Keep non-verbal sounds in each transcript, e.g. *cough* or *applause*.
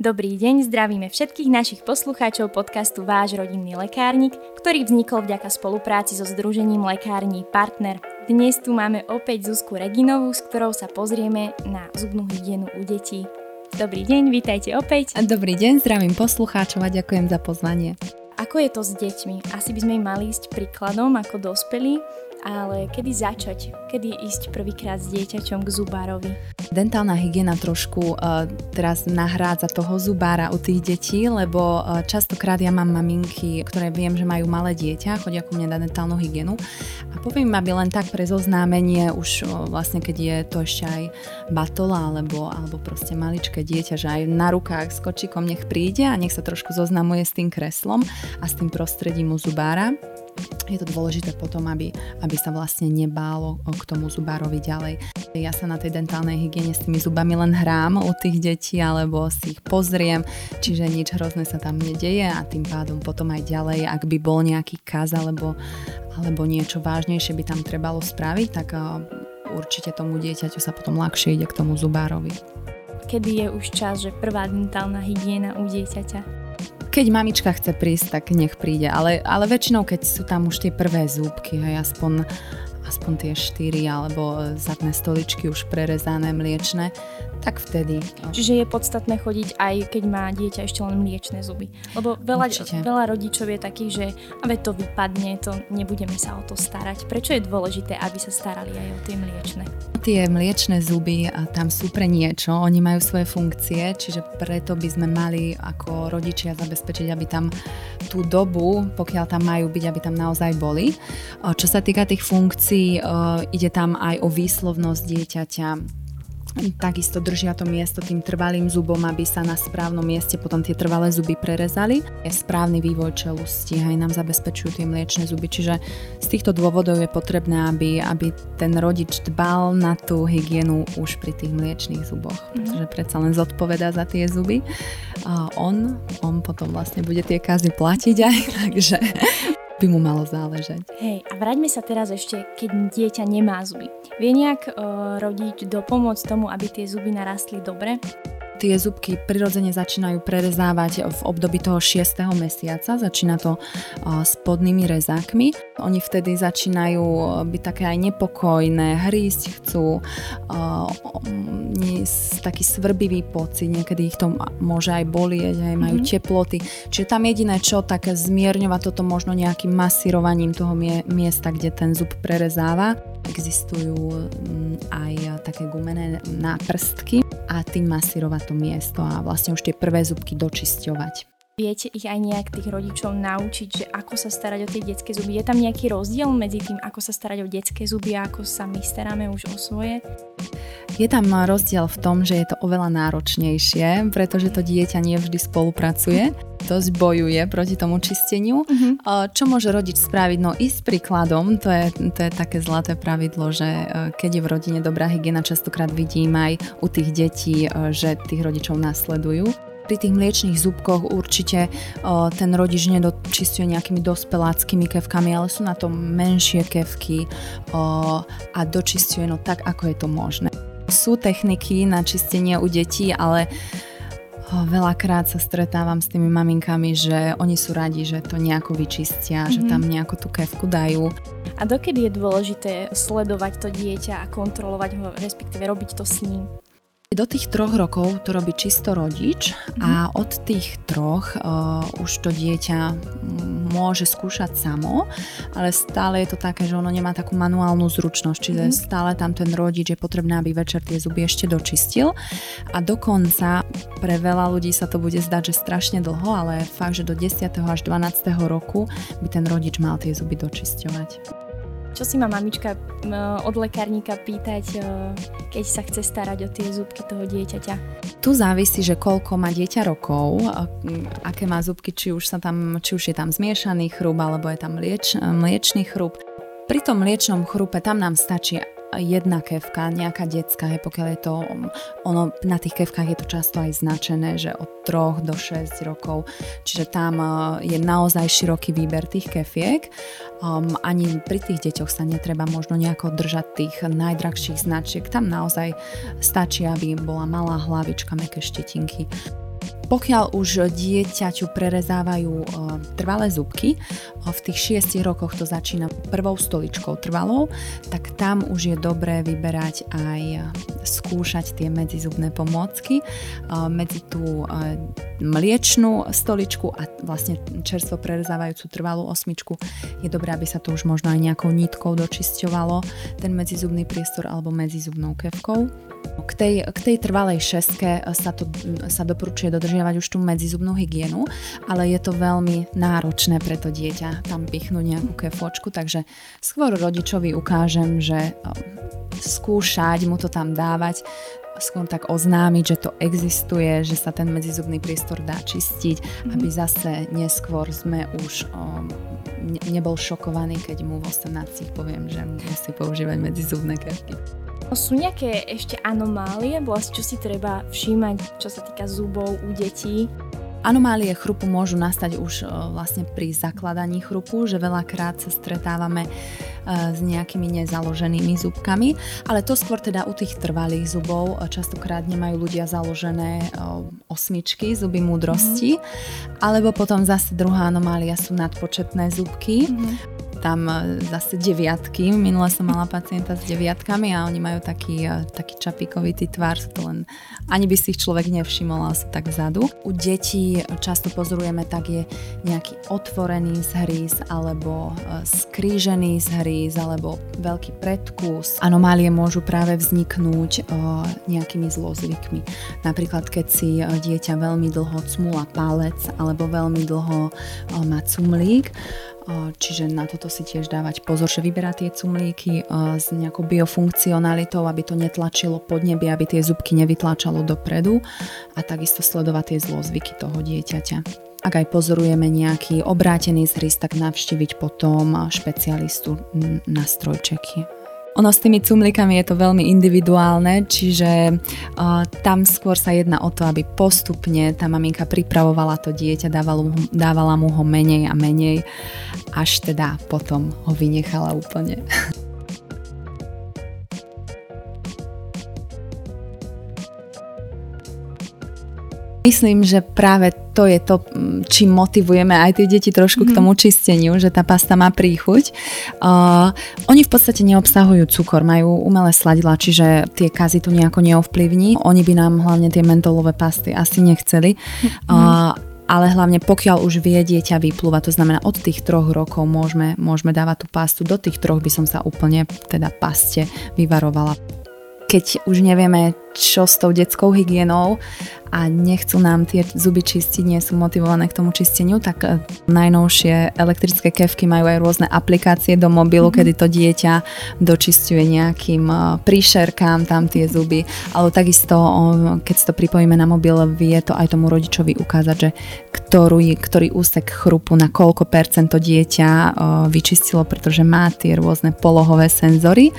Dobrý deň, zdravíme všetkých našich poslucháčov podcastu Váš rodinný lekárnik, ktorý vznikol vďaka spolupráci so Združením Lekární Partner. Dnes tu máme opäť Zuzku Reginovú, s ktorou sa pozrieme na zubnú hygienu u detí. Dobrý deň, vítajte opäť. Dobrý deň, zdravím poslucháčov a ďakujem za pozvanie. Ako je to s deťmi? Asi by sme im mali ísť príkladom ako dospelí, ale kedy začať? Kedy ísť prvýkrát s dieťaťom k zubárovi? Dentálna hygiena trošku uh, teraz nahrádza toho zubára u tých detí, lebo uh, častokrát ja mám maminky, ktoré viem, že majú malé dieťa, chodia ku mne na dentálnu hygienu a poviem aby len tak pre zoznámenie, už uh, vlastne keď je to ešte aj batola alebo, alebo proste maličké dieťa, že aj na rukách s kočikom nech príde a nech sa trošku zoznamuje s tým kreslom a s tým prostredím u zubára je to dôležité potom, aby, aby sa vlastne nebálo k tomu zubárovi ďalej. Ja sa na tej dentálnej hygiene s tými zubami len hrám u tých detí alebo si ich pozriem, čiže nič hrozné sa tam nedeje a tým pádom potom aj ďalej, ak by bol nejaký kaz alebo, alebo niečo vážnejšie by tam trebalo spraviť, tak určite tomu dieťaťu sa potom ľahšie ide k tomu zubárovi. Kedy je už čas, že prvá dentálna hygiena u dieťaťa? Keď mamička chce prísť, tak nech príde. Ale, ale väčšinou, keď sú tam už tie prvé zúbky, hej, aspoň aspoň tie štyri alebo zadné stoličky už prerezané mliečne, tak vtedy. No. Čiže je podstatné chodiť aj keď má dieťa ešte len mliečne zuby. Lebo veľa, veľa rodičov je takých, že aby to vypadne, to nebudeme sa o to starať. Prečo je dôležité, aby sa starali aj o tie mliečne? Tie mliečne zuby tam sú pre niečo, oni majú svoje funkcie, čiže preto by sme mali ako rodičia zabezpečiť, aby tam tú dobu, pokiaľ tam majú byť, aby tam naozaj boli. Čo sa týka tých funkcií, ide tam aj o výslovnosť dieťaťa, takisto držia to miesto tým trvalým zubom, aby sa na správnom mieste potom tie trvalé zuby prerezali. Je správny vývoj čelusti, aj nám zabezpečujú tie mliečne zuby, čiže z týchto dôvodov je potrebné, aby, aby ten rodič dbal na tú hygienu už pri tých mliečných zuboch, pretože predsa len zodpoveda za tie zuby. A on, on potom vlastne bude tie kazy platiť aj, *laughs* takže by mu malo záležať. Hej, a vráťme sa teraz ešte, keď dieťa nemá zuby. Vie nejak uh, rodič dopomôcť tomu, aby tie zuby narastli dobre? Tie zubky prirodzene začínajú prerezávať v období toho 6. mesiaca, začína to spodnými rezákmi. Oni vtedy začínajú byť také aj nepokojné, hrísť chcú, taký svrbivý pocit, niekedy ich to môže aj bolieť, aj majú mm-hmm. teploty. Čiže tam jediné čo, tak zmierňovať toto možno nejakým masírovaním toho miesta, kde ten zub prerezáva. Existujú aj také gumené náprstky a tým masírovať to miesto a vlastne už tie prvé zubky dočisťovať. Viete ich aj nejak tých rodičov naučiť, že ako sa starať o tie detské zuby? Je tam nejaký rozdiel medzi tým, ako sa starať o detské zuby a ako sa my staráme už o svoje? Je tam rozdiel v tom, že je to oveľa náročnejšie, pretože to dieťa nie vždy spolupracuje, dosť bojuje proti tomu čisteniu. Uh-huh. Čo môže rodič spraviť? No ísť príkladom, to je, to je také zlaté pravidlo, že e, keď je v rodine dobrá hygiena, častokrát vidím aj u tých detí, e, že tých rodičov nasledujú pri tých mliečných zúbkoch určite o, ten rodič nedočistuje nejakými dospeláckými kevkami, ale sú na to menšie kevky o, a dočistuje no tak, ako je to možné. Sú techniky na čistenie u detí, ale Veľakrát sa stretávam s tými maminkami, že oni sú radi, že to nejako vyčistia, mm-hmm. že tam nejako tú kevku dajú. A dokedy je dôležité sledovať to dieťa a kontrolovať ho, respektíve robiť to s ním? Do tých troch rokov to robí čisto rodič a od tých troch uh, už to dieťa môže skúšať samo, ale stále je to také, že ono nemá takú manuálnu zručnosť, čiže mm-hmm. stále tam ten rodič je potrebné, aby večer tie zuby ešte dočistil a dokonca pre veľa ľudí sa to bude zdať, že strašne dlho, ale fakt, že do 10. až 12. roku by ten rodič mal tie zuby dočisťovať. Čo si má mamička od lekárnika pýtať, e, keď sa chce starať o tie zúbky toho dieťaťa? Tu závisí, že koľko má dieťa rokov, aké má zúbky, či už, sa tam, či už je tam zmiešaný chrúb, alebo je tam mlieč, mliečný chrúb. Pri tom mliečnom chrupe tam nám stačí jedna kevka, nejaká detská, je, pokiaľ je to, ono, na tých kevkách je to často aj značené, že od 3 do 6 rokov, čiže tam je naozaj široký výber tých kefiek. Um, ani pri tých deťoch sa netreba možno nejako držať tých najdrahších značiek, tam naozaj stačí, aby bola malá hlavička, meké štetinky. Pokiaľ už dieťaťu prerezávajú uh, trvalé zubky, uh, v tých 6 rokoch to začína prvou stoličkou trvalou, tak tam už je dobré vyberať aj uh, skúšať tie medzizubné pomôcky medzi tú mliečnú stoličku a vlastne čerstvo prerezávajúcu trvalú osmičku. Je dobré, aby sa to už možno aj nejakou nitkou dočisťovalo, ten medzizubný priestor alebo medzizubnou kevkou. K tej, k tej trvalej šeske sa, to, sa doporučuje dodržiavať už tú medzizubnú hygienu, ale je to veľmi náročné pre to dieťa tam pichnúť nejakú kefočku, takže skôr rodičovi ukážem, že skúšať mu to tam dávať, skôr tak oznámiť, že to existuje, že sa ten medzizubný priestor dá čistiť, mm-hmm. aby zase neskôr sme už um, ne, nebol šokovaný, keď mu v 18 poviem, že musí používať medzizubné kevky. Sú nejaké ešte anomálie, vlastne čo si treba všímať, čo sa týka zubov u detí? Anomálie chrupu môžu nastať už e, vlastne pri zakladaní chrupu, že veľakrát sa stretávame e, s nejakými nezaloženými zubkami, ale to skôr teda u tých trvalých zubov. E, častokrát nemajú ľudia založené osmičky, zuby múdrosti, mm-hmm. alebo potom zase druhá anomália sú nadpočetné zubky. Mm-hmm tam e, zase deviatky. Minule som mala pacienta s deviatkami a oni majú taký, e, taký čapíkovitý tvar, to len ani by si ich človek nevšimol, ale sú tak vzadu. U detí často pozorujeme, tak je nejaký otvorený zhríz alebo e, skrížený zhríz alebo veľký predkus. Anomálie môžu práve vzniknúť nejakými zlozvykmi. Napríklad, keď si dieťa veľmi dlho cmula palec alebo veľmi dlho má cumlík, čiže na toto si tiež dávať pozor, že vyberá tie cumlíky s nejakou biofunkcionalitou, aby to netlačilo pod nebi, aby tie zubky nevytlačalo dopredu a takisto sledovať tie zlozvyky toho dieťaťa. Ak aj pozorujeme nejaký obrátený zhrys, tak navštíviť potom špecialistu na strojčeky. Ono s tými cumlikami je to veľmi individuálne, čiže uh, tam skôr sa jedná o to, aby postupne tá maminka pripravovala to dieťa, dávala, dávala mu ho menej a menej, až teda potom ho vynechala úplne. Myslím, že práve to je to, čím motivujeme aj tie deti trošku mm-hmm. k mhm. tomu čisteniu, že tá pasta má príchuť. Uh, oni v podstate neobsahujú cukor, majú umelé sladidla, čiže tie kazy tu nejako neovplyvní. Oni by nám hlavne tie mentolové pasty asi nechceli. Mm-hmm. Uh, ale hlavne pokiaľ už vie dieťa vyplúva, to znamená od tých troch rokov môžeme, môžeme dávať tú pastu, do tých troch by som sa úplne teda paste vyvarovala keď už nevieme, čo s tou detskou hygienou a nechcú nám tie zuby čistiť, nie sú motivované k tomu čisteniu, tak e, najnovšie elektrické kevky majú aj rôzne aplikácie do mobilu, mm-hmm. kedy to dieťa dočistuje nejakým e, príšerkám tam tie zuby, ale takisto, keď si to pripojíme na mobil, vie to aj tomu rodičovi ukázať, že ktorý, ktorý úsek chrupu na koľko percent to dieťa e, vyčistilo, pretože má tie rôzne polohové senzory.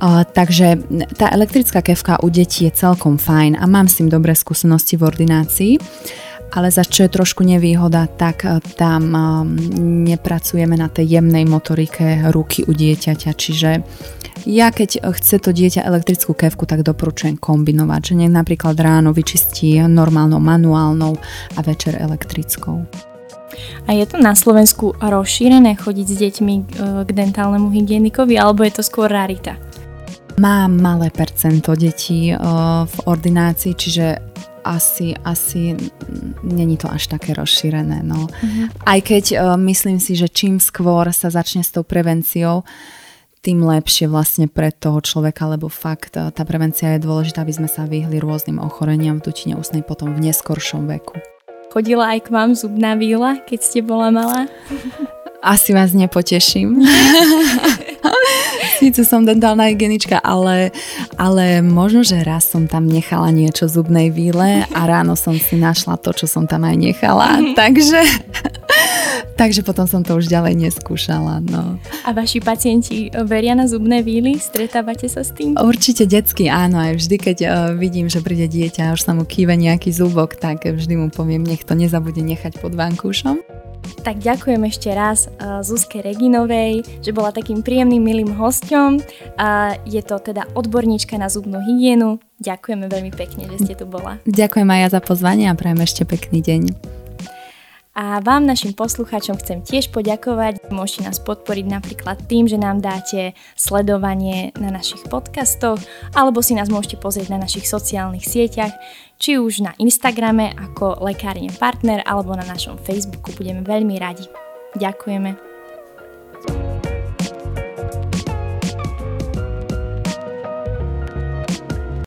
Takže tá elektrická kevka u detí je celkom fajn a mám s tým dobré skúsenosti v ordinácii. Ale za čo je trošku nevýhoda, tak e, tam um, nepracujeme na tej jemnej motorike ruky u dieťaťa, čiže ja keď chce to dieťa elektrickú kevku, tak doporučujem kombinovať, že nech napríklad ráno vyčistí normálnou manuálnou a večer elektrickou. A je to na Slovensku rozšírené chodiť s deťmi e, k dentálnemu hygienikovi, alebo je to skôr rarita? Mám malé percento detí v ordinácii, čiže asi, asi není to až také rozšírené. No. Uh-huh. Aj keď uh, myslím si, že čím skôr sa začne s tou prevenciou, tým lepšie vlastne pre toho človeka, lebo fakt tá prevencia je dôležitá, aby sme sa vyhli rôznym ochoreniam v dutine ústnej potom v neskoršom veku. Chodila aj k vám zubná víla, keď ste bola malá? Asi vás nepoteším. *laughs* *laughs* Síce som dentálna hygienička, ale, ale možno, že raz som tam nechala niečo zubnej výle a ráno som si našla to, čo som tam aj nechala. Takže, *laughs* takže potom som to už ďalej neskúšala. No. A vaši pacienti veria na zubné výly? Stretávate sa s tým? Určite detsky áno. Aj vždy, keď uh, vidím, že príde dieťa a už sa mu kýve nejaký zubok, tak vždy mu poviem, nech to nezabude nechať pod vankúšom. Tak ďakujem ešte raz uh, Zuzke Reginovej, že bola takým príjemným, milým hosťom. Je to teda odborníčka na zubnú hygienu. Ďakujeme veľmi pekne, že ste tu bola. Ďakujem aj ja za pozvanie a prajem ešte pekný deň. A vám, našim poslucháčom, chcem tiež poďakovať. Môžete nás podporiť napríklad tým, že nám dáte sledovanie na našich podcastoch, alebo si nás môžete pozrieť na našich sociálnych sieťach, či už na Instagrame ako Lekárne Partner, alebo na našom Facebooku. Budeme veľmi radi. Ďakujeme.